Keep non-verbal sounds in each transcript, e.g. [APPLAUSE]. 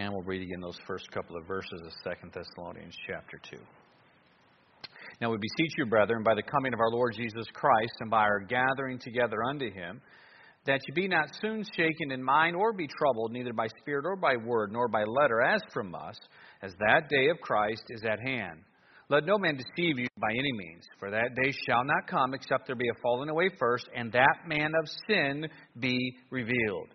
And we'll read again those first couple of verses of 2 Thessalonians chapter 2. Now we beseech you, brethren, by the coming of our Lord Jesus Christ and by our gathering together unto him, that ye be not soon shaken in mind or be troubled, neither by spirit or by word, nor by letter, as from us, as that day of Christ is at hand. Let no man deceive you by any means, for that day shall not come except there be a falling away first, and that man of sin be revealed,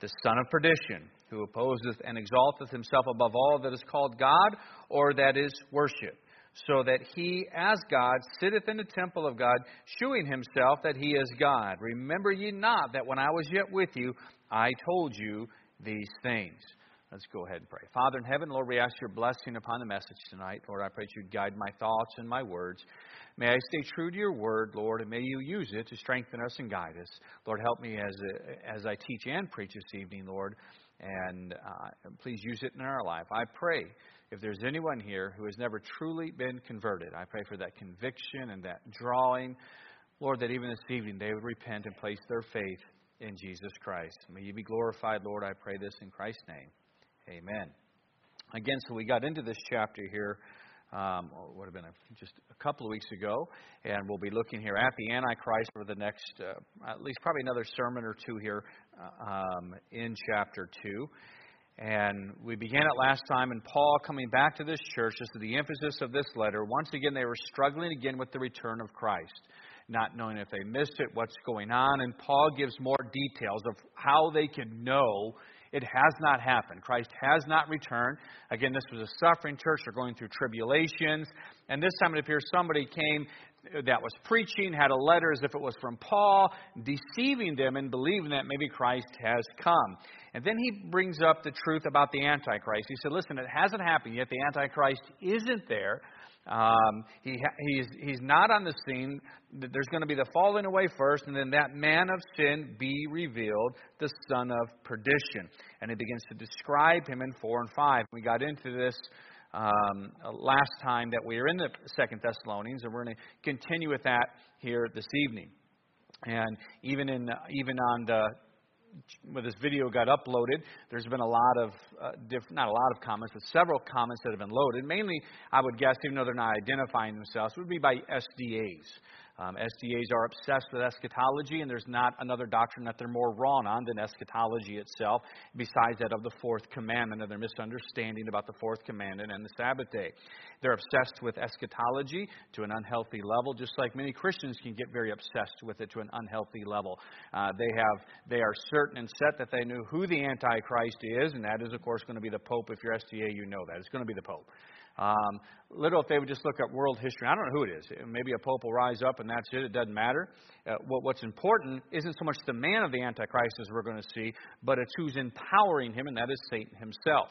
the son of perdition, who opposeth and exalteth himself above all that is called God or that is worshipped so that he, as God, sitteth in the temple of God, shewing himself that he is God. Remember ye not that when I was yet with you, I told you these things. Let's go ahead and pray. Father in heaven, Lord, we ask your blessing upon the message tonight. Lord, I pray that you guide my thoughts and my words. May I stay true to your word, Lord, and may you use it to strengthen us and guide us. Lord, help me as, as I teach and preach this evening, Lord, and uh, please use it in our life. I pray if there's anyone here who has never truly been converted, I pray for that conviction and that drawing. Lord, that even this evening they would repent and place their faith in Jesus Christ. May you be glorified, Lord. I pray this in Christ's name. Amen. Again, so we got into this chapter here. Um, would have been a, just a couple of weeks ago, and we'll be looking here at the Antichrist for the next, uh, at least probably another sermon or two here uh, um, in chapter 2. And we began it last time, and Paul coming back to this church, this is the emphasis of this letter. Once again, they were struggling again with the return of Christ, not knowing if they missed it, what's going on. And Paul gives more details of how they can know it has not happened. Christ has not returned. Again, this was a suffering church. They're going through tribulations. And this time it appears somebody came that was preaching, had a letter as if it was from Paul, deceiving them and believing that maybe Christ has come. And then he brings up the truth about the Antichrist. He said, Listen, it hasn't happened yet. The Antichrist isn't there. Um, he, he's, he's not on the scene. There's going to be the falling away first, and then that man of sin be revealed, the son of perdition. And he begins to describe him in 4 and 5. We got into this um, last time that we were in the Second Thessalonians, and we're going to continue with that here this evening. And even in even on the when this video got uploaded, there's been a lot of, uh, diff- not a lot of comments, but several comments that have been loaded. Mainly, I would guess, even though they're not identifying themselves, would be by SDAs. Um, SDAs are obsessed with eschatology, and there's not another doctrine that they're more wrong on than eschatology itself, besides that of the fourth commandment and their misunderstanding about the fourth commandment and the Sabbath day. They're obsessed with eschatology to an unhealthy level, just like many Christians can get very obsessed with it to an unhealthy level. Uh, they have, they are certain and set that they knew who the Antichrist is, and that is, of course, going to be the Pope. If you're SDA, you know that it's going to be the Pope. Um, little, if they would just look at world history, I don't know who it is. Maybe a pope will rise up and that's it. It doesn't matter. Uh, what, what's important isn't so much the man of the Antichrist as we're going to see, but it's who's empowering him, and that is Satan himself.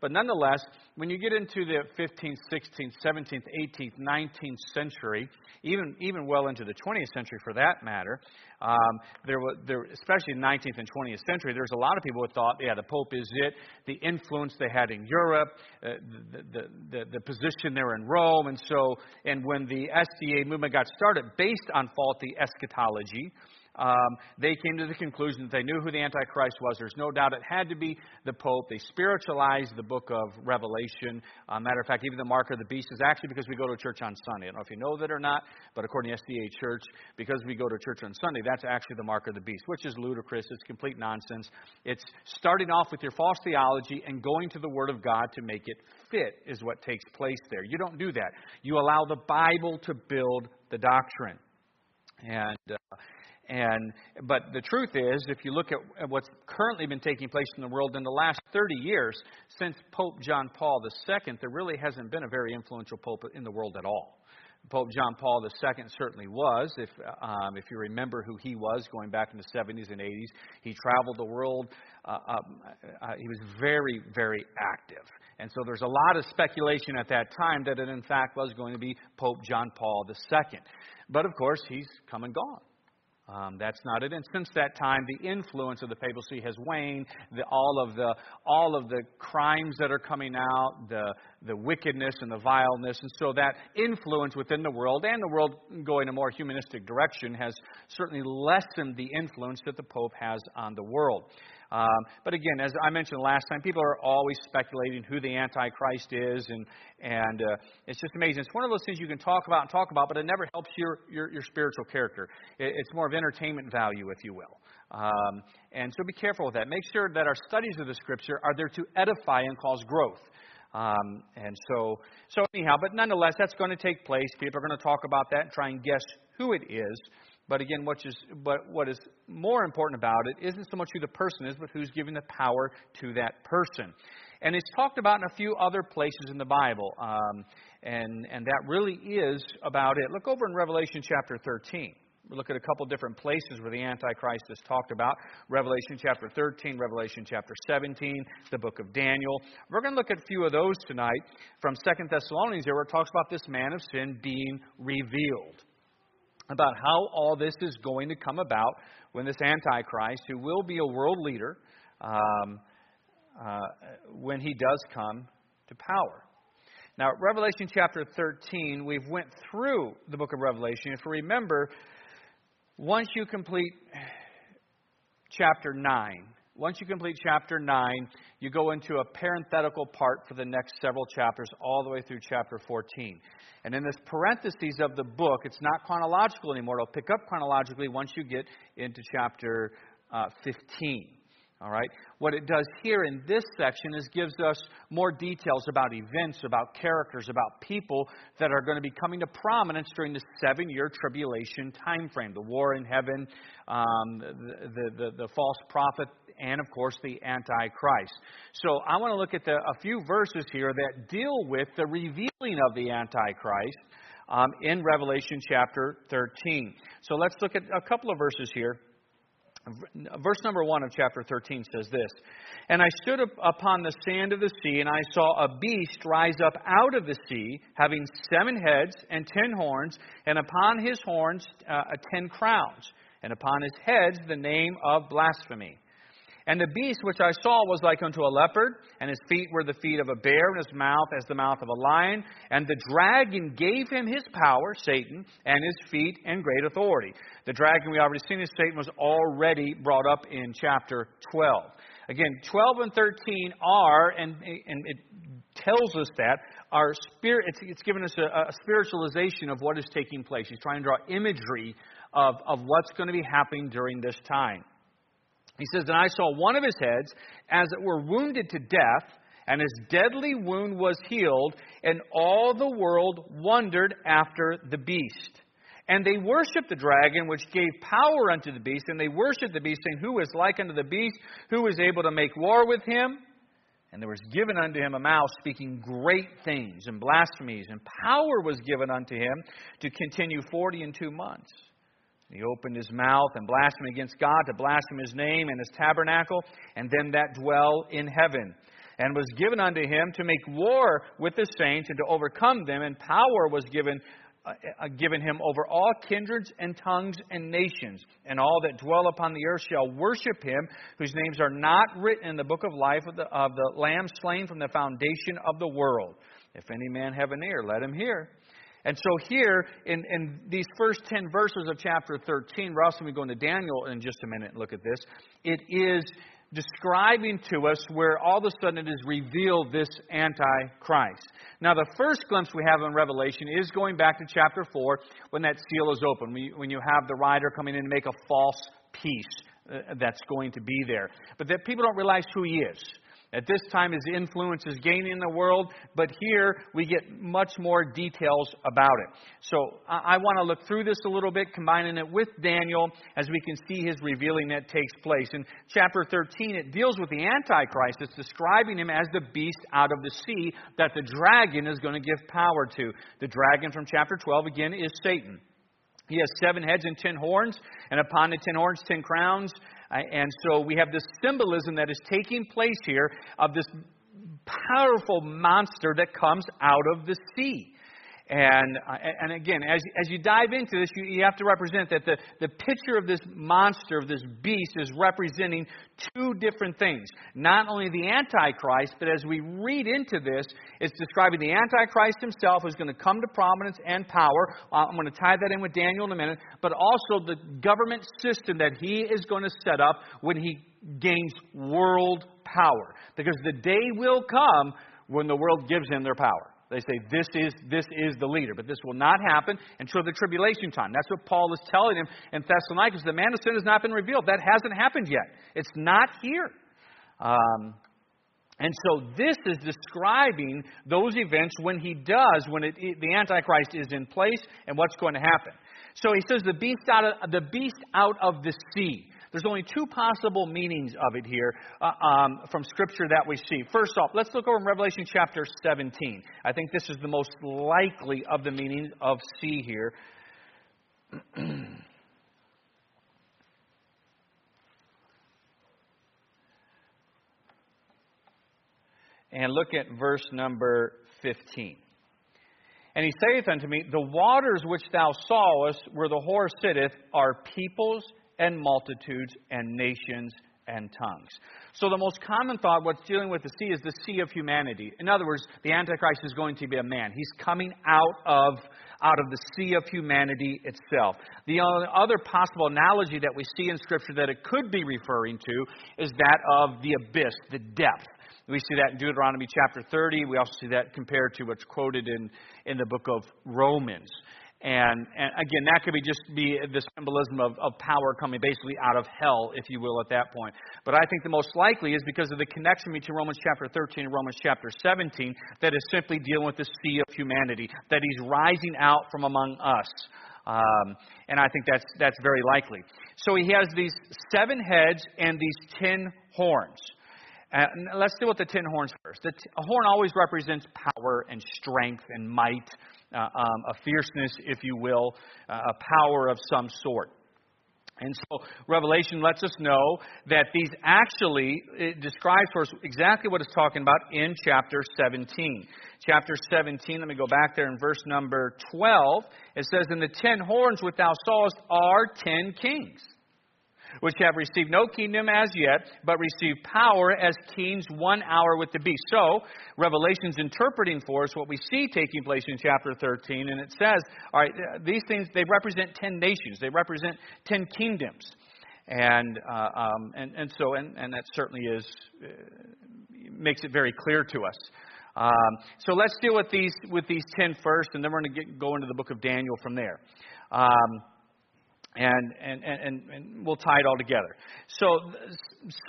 But nonetheless, when you get into the 15th, 16th, 17th, 18th, 19th century, even, even well into the 20th century for that matter, um, there, there, especially the 19th and 20th century, there's a lot of people who thought, yeah, the Pope is it. The influence they had in Europe, uh, the, the, the, the position in Rome, and so, and when the SDA movement got started based on faulty eschatology, um, they came to the conclusion that they knew who the Antichrist was. There's no doubt it had to be the Pope. They spiritualized the book of Revelation. Uh, matter of fact, even the mark of the beast is actually because we go to church on Sunday. I don't know if you know that or not, but according to SDA Church, because we go to church on Sunday, that's actually the mark of the beast, which is ludicrous. It's complete nonsense. It's starting off with your false theology and going to the Word of God to make it fit, is what takes place there. You don't do that. You allow the Bible to build the doctrine. And. Uh, and, but the truth is, if you look at what's currently been taking place in the world in the last 30 years, since Pope John Paul II, there really hasn't been a very influential pope in the world at all. Pope John Paul II certainly was. If, um, if you remember who he was going back in the 70s and 80s, he traveled the world. Uh, um, uh, he was very, very active. And so there's a lot of speculation at that time that it, in fact, was going to be Pope John Paul II. But of course, he's come and gone. Um, that's not it. And since that time, the influence of the papacy has waned. The, all of the all of the crimes that are coming out, the the wickedness and the vileness. And so that influence within the world and the world going a more humanistic direction has certainly lessened the influence that the Pope has on the world. Um, but again, as I mentioned last time, people are always speculating who the Antichrist is, and and uh, it's just amazing. It's one of those things you can talk about and talk about, but it never helps your your, your spiritual character. It, it's more of entertainment value, if you will. Um, and so be careful with that. Make sure that our studies of the Scripture are there to edify and cause growth. Um, and so, so anyhow, but nonetheless, that's going to take place. People are going to talk about that and try and guess who it is. But again, what is, but what is more important about it isn't so much who the person is, but who's giving the power to that person. And it's talked about in a few other places in the Bible. Um, and, and that really is about it. Look over in Revelation chapter 13. We look at a couple different places where the Antichrist is talked about Revelation chapter 13, Revelation chapter 17, the book of Daniel. We're going to look at a few of those tonight from Second Thessalonians, where it talks about this man of sin being revealed. About how all this is going to come about when this Antichrist, who will be a world leader, um, uh, when he does come to power. Now, Revelation chapter 13, we've went through the book of Revelation. If you remember, once you complete chapter 9, once you complete chapter 9, you go into a parenthetical part for the next several chapters, all the way through chapter 14. And in this parentheses of the book, it's not chronological anymore. It'll pick up chronologically once you get into chapter uh, 15. All right? What it does here in this section is gives us more details about events, about characters, about people that are going to be coming to prominence during the seven year tribulation time frame the war in heaven, um, the, the, the, false prophet, and of course the Antichrist. So I want to look at the, a few verses here that deal with the revealing of the Antichrist. Um, in Revelation chapter 13. So let's look at a couple of verses here. Verse number 1 of chapter 13 says this And I stood upon the sand of the sea, and I saw a beast rise up out of the sea, having seven heads and ten horns, and upon his horns uh, ten crowns, and upon his heads the name of blasphemy. And the beast which I saw was like unto a leopard, and his feet were the feet of a bear, and his mouth as the mouth of a lion. And the dragon gave him his power, Satan, and his feet and great authority. The dragon we already seen as Satan was already brought up in chapter 12. Again, 12 and 13 are, and, and it tells us that, our spirit, it's, it's given us a, a spiritualization of what is taking place. He's trying to draw imagery of, of what's going to be happening during this time. He says, And I saw one of his heads, as it were wounded to death, and his deadly wound was healed, and all the world wondered after the beast. And they worshipped the dragon, which gave power unto the beast, and they worshipped the beast, saying, Who is like unto the beast? Who is able to make war with him? And there was given unto him a mouth speaking great things and blasphemies, and power was given unto him to continue forty and two months. He opened his mouth and blasphemed against God to blaspheme his name and his tabernacle, and them that dwell in heaven. And was given unto him to make war with the saints and to overcome them, and power was given uh, uh, given him over all kindreds and tongues and nations, and all that dwell upon the earth shall worship him, whose names are not written in the book of life of the, of the Lamb slain from the foundation of the world. If any man have an ear, let him hear. And so here, in, in these first 10 verses of chapter 13, we're also going to go into Daniel in just a minute and look at this. It is describing to us where all of a sudden it is revealed this Antichrist. Now, the first glimpse we have in Revelation is going back to chapter 4 when that seal is open, when you have the rider coming in to make a false peace uh, that's going to be there. But that people don't realize who he is. At this time, his influence is gaining in the world, but here we get much more details about it. So I, I want to look through this a little bit, combining it with Daniel as we can see his revealing that takes place. In chapter 13, it deals with the Antichrist. It's describing him as the beast out of the sea that the dragon is going to give power to. The dragon from chapter 12, again, is Satan. He has seven heads and ten horns, and upon the ten horns, ten crowns. And so we have this symbolism that is taking place here of this powerful monster that comes out of the sea. And, uh, and again, as, as you dive into this, you, you have to represent that the, the picture of this monster, of this beast, is representing two different things. Not only the Antichrist, but as we read into this, it's describing the Antichrist himself who's going to come to prominence and power. Uh, I'm going to tie that in with Daniel in a minute. But also the government system that he is going to set up when he gains world power. Because the day will come when the world gives him their power. They say this is this is the leader, but this will not happen until the tribulation time. That's what Paul is telling him in Thessalonica. The man of sin has not been revealed. That hasn't happened yet. It's not here. Um, and so this is describing those events when he does, when it, the Antichrist is in place, and what's going to happen. So he says the beast out of the beast out of the sea. There's only two possible meanings of it here uh, um, from Scripture that we see. First off, let's look over in Revelation chapter 17. I think this is the most likely of the meanings of sea here. [CLEARS THROAT] and look at verse number 15. And he saith unto me, The waters which thou sawest, where the whore sitteth, are peoples and multitudes and nations and tongues. So the most common thought, what's dealing with the sea, is the sea of humanity. In other words, the Antichrist is going to be a man. He's coming out of out of the sea of humanity itself. The other possible analogy that we see in Scripture that it could be referring to is that of the abyss, the depth. We see that in Deuteronomy chapter 30. We also see that compared to what's quoted in, in the book of Romans. And, and, again, that could be just be the symbolism of, of power coming basically out of hell, if you will, at that point. But I think the most likely is because of the connection between Romans chapter 13 and Romans chapter 17, that is simply dealing with the sea of humanity, that he's rising out from among us. Um, and I think that's, that's very likely. So he has these seven heads and these ten horns. Uh, let's deal with the ten horns first. The t- a horn always represents power and strength and might uh, um, a fierceness, if you will, uh, a power of some sort. And so Revelation lets us know that these actually describes for us exactly what it's talking about in chapter 17. Chapter 17, let me go back there in verse number 12. It says, And the ten horns which thou sawest are ten kings which have received no kingdom as yet, but receive power as kings one hour with the beast. So, Revelation's interpreting for us what we see taking place in chapter 13, and it says, all right, these things, they represent ten nations, they represent ten kingdoms. And, uh, um, and, and so, and, and that certainly is, uh, makes it very clear to us. Um, so let's deal with these with these ten first, and then we're going to go into the book of Daniel from there. Um, and, and, and, and we'll tie it all together. So,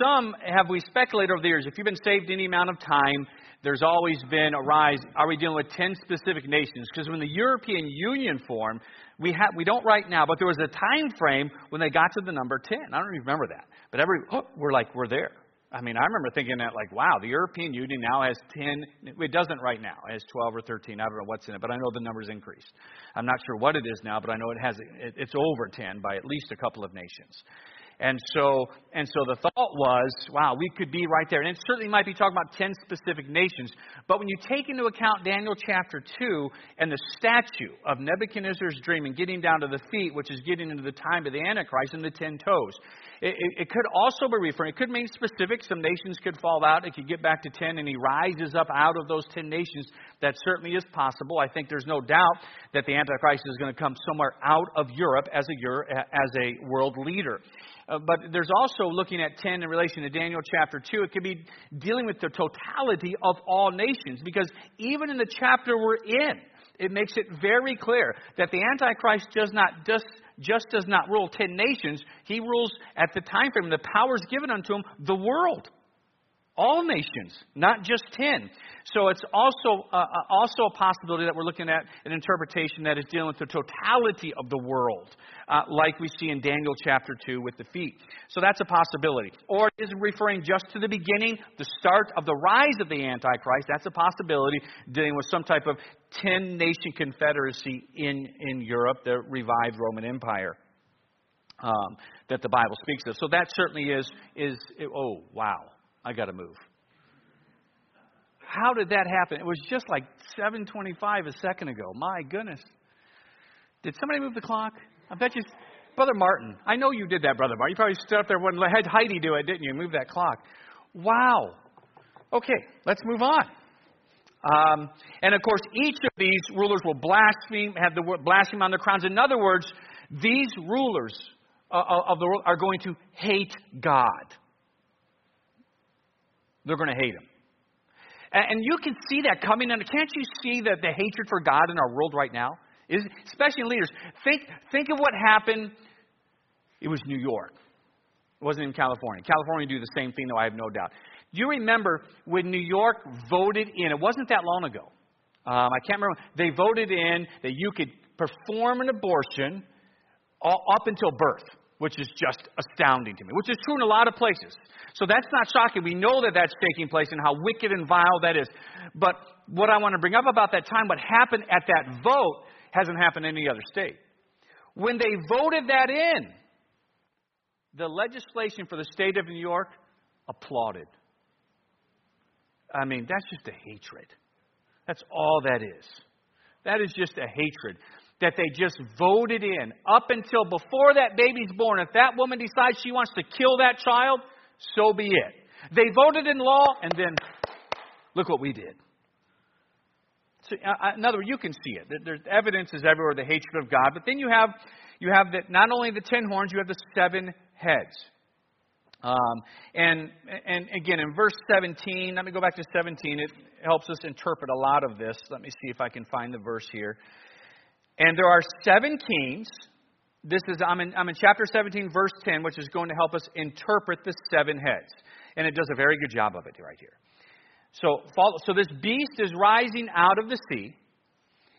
some have we speculated over the years, if you've been saved any amount of time, there's always been a rise. Are we dealing with 10 specific nations? Because when the European Union formed, we, ha- we don't right now, but there was a time frame when they got to the number 10. I don't even remember that. But every, oh, we're like, we're there. I mean, I remember thinking that, like, wow, the European Union now has 10. It doesn't right now. It has 12 or 13. I don't know what's in it, but I know the number's increased. I'm not sure what it is now, but I know it has. It's over 10 by at least a couple of nations. And so, and so the thought was, wow, we could be right there. And it certainly might be talking about 10 specific nations. But when you take into account Daniel chapter 2 and the statue of Nebuchadnezzar's dream and getting down to the feet, which is getting into the time of the Antichrist and the 10 toes, it, it, it could also be referring, it could mean specific. Some nations could fall out. It could get back to 10 and he rises up out of those 10 nations. That certainly is possible. I think there's no doubt that the Antichrist is going to come somewhere out of Europe as a, as a world leader. Uh, but there's also looking at 10 in relation to Daniel chapter 2. It could be dealing with the totality of all nations because even in the chapter we're in, it makes it very clear that the Antichrist does not just, just does not rule 10 nations, he rules at the time frame, the powers given unto him, the world. All nations, not just 10. So it's also, uh, uh, also a possibility that we're looking at an interpretation that is dealing with the totality of the world, uh, like we see in Daniel chapter 2 with the feet. So that's a possibility. Or is referring just to the beginning, the start of the rise of the Antichrist. That's a possibility, dealing with some type of 10 nation confederacy in, in Europe, the revived Roman Empire. Um, that the Bible speaks of. So that certainly is is oh wow, I got to move. how did that happen? It was just like 7:25 a second ago. My goodness. Did somebody move the clock? I bet you, Brother Martin. I know you did that, Brother Martin. You probably stood up there and had Heidi do it, didn't you? Move that clock. Wow. Okay, let's move on. Um, and of course, each of these rulers will blaspheme, have the word blaspheme on their crowns. In other words, these rulers uh, uh, of the world are going to hate God. They're going to hate Him. And you can see that coming in. Can't you see that the hatred for God in our world right now? Is, especially leaders. Think, think of what happened. It was New York. It wasn't in California. California do the same thing, though, I have no doubt. Do you remember when New York voted in, it wasn't that long ago. Um, I can't remember. They voted in that you could perform an abortion all, up until birth, which is just astounding to me, which is true in a lot of places. So that's not shocking. We know that that's taking place and how wicked and vile that is. But what I want to bring up about that time, what happened at that vote, hasn't happened in any other state. When they voted that in, the legislation for the state of New York applauded. I mean, that's just a hatred. That's all that is. That is just a hatred that they just voted in up until before that baby's born. If that woman decides she wants to kill that child, so be it. They voted in law, and then look what we did. So, in other words, you can see it. There's evidence is everywhere the hatred of God. But then you have you have that not only the ten horns, you have the seven heads. Um, and and again, in verse 17, let me go back to 17. It helps us interpret a lot of this. Let me see if I can find the verse here. And there are seven kings. This is I'm in, I'm in chapter 17, verse 10, which is going to help us interpret the seven heads. And it does a very good job of it right here. So, so this beast is rising out of the sea.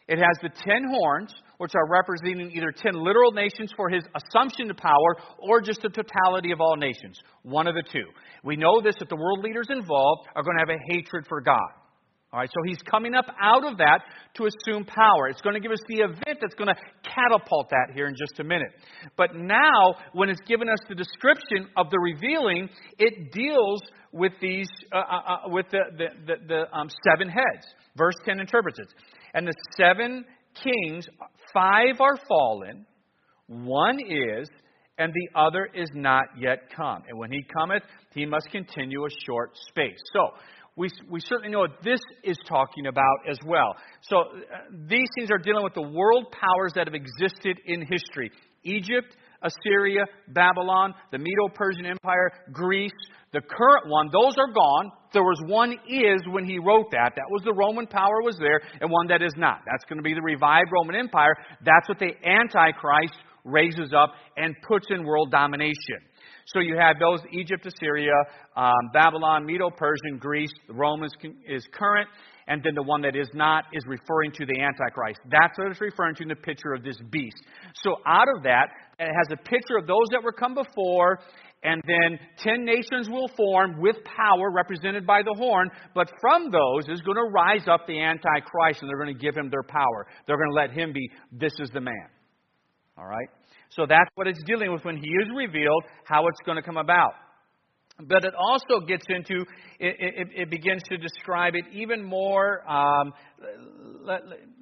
It has the ten horns, which are representing either ten literal nations for his assumption of power or just the totality of all nations. One of the two. We know this that the world leaders involved are going to have a hatred for God. All right, so he's coming up out of that to assume power. It's going to give us the event that's going to catapult that here in just a minute. But now, when it's given us the description of the revealing, it deals with these, uh, uh, uh, with the, the, the, the um, seven heads. Verse 10 interprets it. And the seven kings, five are fallen, one is, and the other is not yet come. And when he cometh, he must continue a short space. So, we, we certainly know what this is talking about as well. So, uh, these things are dealing with the world powers that have existed in history Egypt, Assyria, Babylon, the Medo Persian Empire, Greece, the current one, those are gone. There was one is when he wrote that. That was the Roman power was there, and one that is not. That's going to be the revived Roman Empire. That's what the Antichrist raises up and puts in world domination. So you have those Egypt, Assyria, um, Babylon, Medo Persian, Greece, the Romans is current, and then the one that is not is referring to the Antichrist. That's what it's referring to in the picture of this beast. So out of that, it has a picture of those that were come before, and then ten nations will form with power represented by the horn, but from those is going to rise up the Antichrist, and they're going to give him their power. They're going to let him be, this is the man. All right? So that's what it's dealing with when he is revealed, how it's going to come about. But it also gets into, it, it, it begins to describe it even more. Um,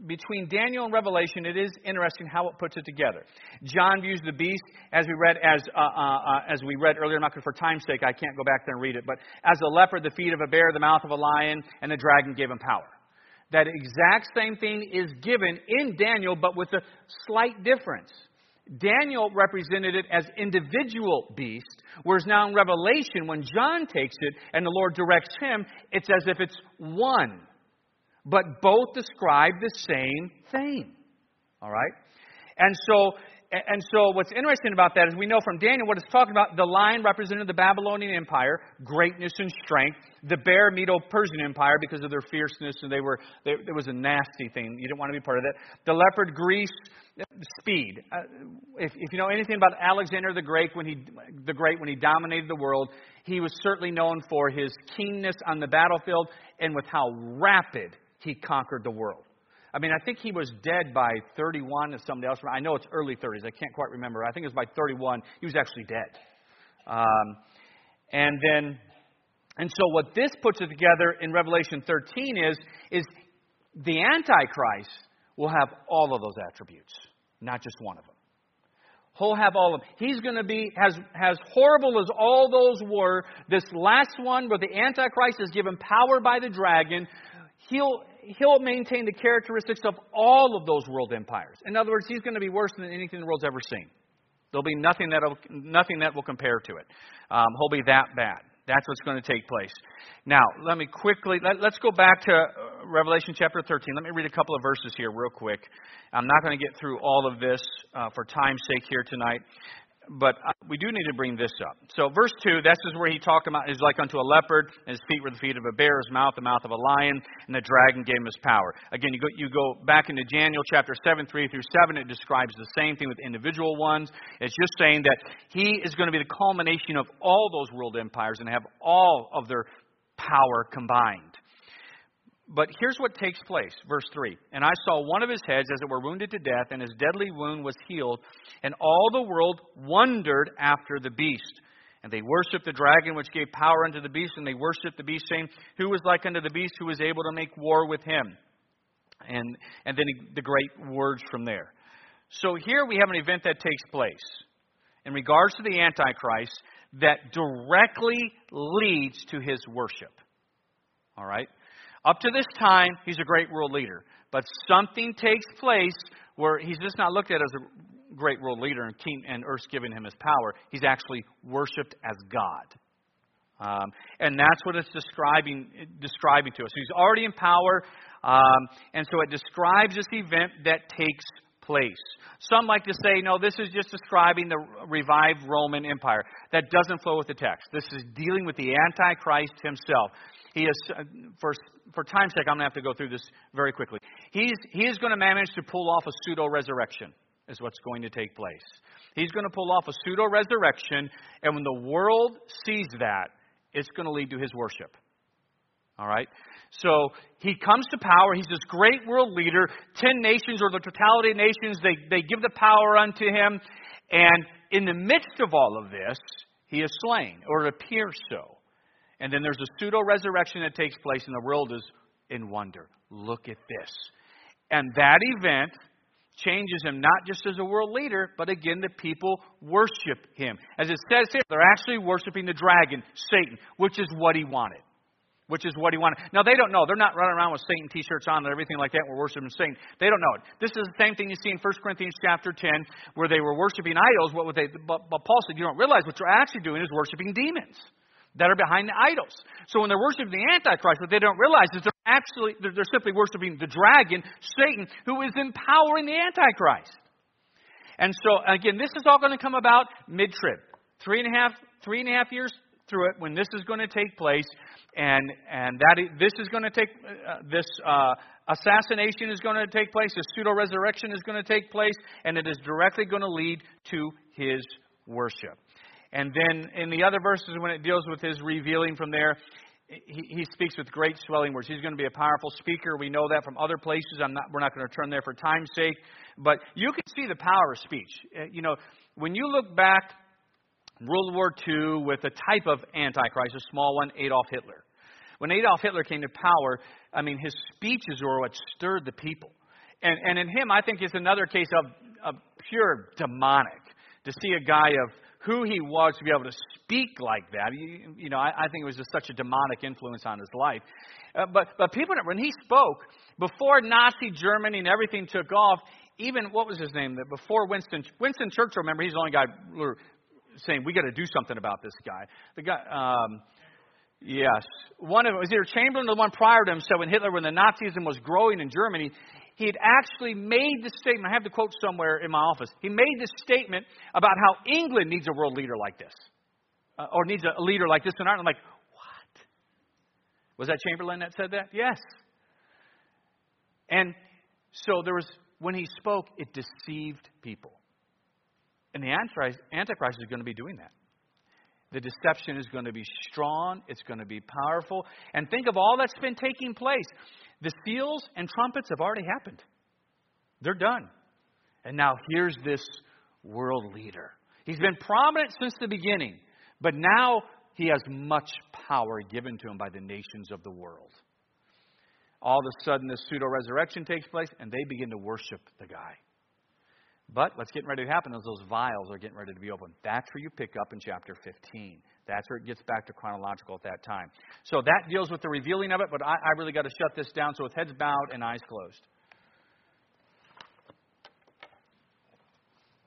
between Daniel and Revelation, it is interesting how it puts it together. John views the beast, as we read, as, uh, uh, uh as we read earlier, I'm not going for time's sake, I can't go back there and read it, but as a leopard, the feet of a bear, the mouth of a lion, and the dragon gave him power. That exact same thing is given in Daniel, but with a slight difference. Daniel represented it as individual beast, whereas now in Revelation, when John takes it and the Lord directs him, it's as if it's one. But both describe the same thing. All right? And so and so what's interesting about that is we know from Daniel what it's talking about. The lion represented the Babylonian Empire, greatness and strength. The bear, Medo-Persian Empire, because of their fierceness, and they were they, it was a nasty thing. You didn't want to be part of that. The leopard, Greece, speed. Uh, if, if you know anything about Alexander the Great, when he the Great when he dominated the world, he was certainly known for his keenness on the battlefield and with how rapid he conquered the world. I mean, I think he was dead by 31 as somebody else. I know it's early 30s. I can't quite remember. I think it was by 31. He was actually dead. Um, and then And so what this puts it together in Revelation 13 is, is the Antichrist will have all of those attributes, not just one of them. He'll have all of them. He's going to be, as, as horrible as all those were, this last one where the Antichrist is given power by the dragon, he'll, he'll maintain the characteristics of all of those world empires. In other words, he's going to be worse than anything the world's ever seen. There'll be nothing that nothing that will compare to it. Um, he'll be that bad. That's what's going to take place. Now, let me quickly, let, us go back to uh, Revelation chapter 13. Let me read a couple of verses here, real quick. I'm not going to get through all of this uh, for time's sake here tonight but we do need to bring this up. So, verse 2, this is where he talked about is like unto a leopard, and his feet were the feet of a bear, his mouth the mouth of a lion, and the dragon gave him his power. Again, you go, you go back into Daniel chapter 7, 3 through 7, it describes the same thing with individual ones. It's just saying that he is going to be the culmination of all those world empires and have all of their power combined. But here's what takes place. Verse 3 And I saw one of his heads, as it were, wounded to death, and his deadly wound was healed. And all the world wondered after the beast. And they worshipped the dragon, which gave power unto the beast, and they worshipped the beast, saying, Who was like unto the beast, who was able to make war with him? And, and then the great words from there. So here we have an event that takes place in regards to the Antichrist that directly leads to his worship. All right? Up to this time, he's a great world leader. But something takes place where he's just not looked at as a great world leader and, king, and earth's giving him his power. He's actually worshiped as God. Um, and that's what it's describing, describing to us. He's already in power, um, and so it describes this event that takes place. Some like to say, no, this is just describing the revived Roman Empire. That doesn't flow with the text. This is dealing with the Antichrist himself. He is, uh, for, for time's sake, I'm going to have to go through this very quickly. He's, he is going to manage to pull off a pseudo resurrection, is what's going to take place. He's going to pull off a pseudo resurrection, and when the world sees that, it's going to lead to his worship. All right? So he comes to power. He's this great world leader. Ten nations, or the totality of nations, they, they give the power unto him. And in the midst of all of this, he is slain, or it appears so. And then there's a pseudo resurrection that takes place, and the world is in wonder. Look at this. And that event changes him not just as a world leader, but again, the people worship him. As it says here, they're actually worshiping the dragon, Satan, which is what he wanted. Which is what he wanted. Now, they don't know. They're not running around with Satan t shirts on and everything like that. We're worshiping Satan. They don't know it. This is the same thing you see in 1 Corinthians chapter 10, where they were worshiping idols. What would they, but, but Paul said, You don't realize what you're actually doing is worshiping demons that are behind the idols. So when they're worshiping the Antichrist, what they don't realize is they're actually they're, they're simply worshiping the dragon, Satan, who is empowering the Antichrist. And so again, this is all going to come about mid-trib, three and a half three and a half years through it when this is going to take place, and and that this is going to take uh, this. Uh, assassination is going to take place, this pseudo resurrection is going to take place, and it is directly going to lead to his worship. And then in the other verses, when it deals with his revealing from there, he, he speaks with great swelling words. He's going to be a powerful speaker. We know that from other places. I'm not, we're not going to turn there for time's sake. But you can see the power of speech. Uh, you know, when you look back, World War II with a type of antichrist, a small one, Adolf Hitler. When Adolf Hitler came to power, I mean, his speeches were what stirred the people. And, and in him, I think, is another case of, of pure demonic. To see a guy of who he was to be able to speak like that. You, you know, I, I, think it was just such a demonic influence on his life. Uh, but but people, when he spoke before Nazi Germany and everything took off, even what was his name? That before Winston Winston Churchill. Remember, he's the only guy saying we got to do something about this guy. The guy. Um, Yes. One of was either Chamberlain or the one prior to him said when Hitler, when the Nazism was growing in Germany, he had actually made the statement. I have the quote somewhere in my office. He made this statement about how England needs a world leader like this, uh, or needs a leader like this in Ireland. I'm like, what? Was that Chamberlain that said that? Yes. And so there was, when he spoke, it deceived people. And the Antichrist, Antichrist is going to be doing that. The deception is going to be strong, it's going to be powerful. And think of all that's been taking place. The seals and trumpets have already happened, they're done. And now here's this world leader. He's been prominent since the beginning, but now he has much power given to him by the nations of the world. All of a sudden, this pseudo resurrection takes place, and they begin to worship the guy. But what's getting ready to happen is those vials are getting ready to be opened. That's where you pick up in chapter 15. That's where it gets back to chronological at that time. So that deals with the revealing of it, but I, I really got to shut this down. So with heads bowed and eyes closed.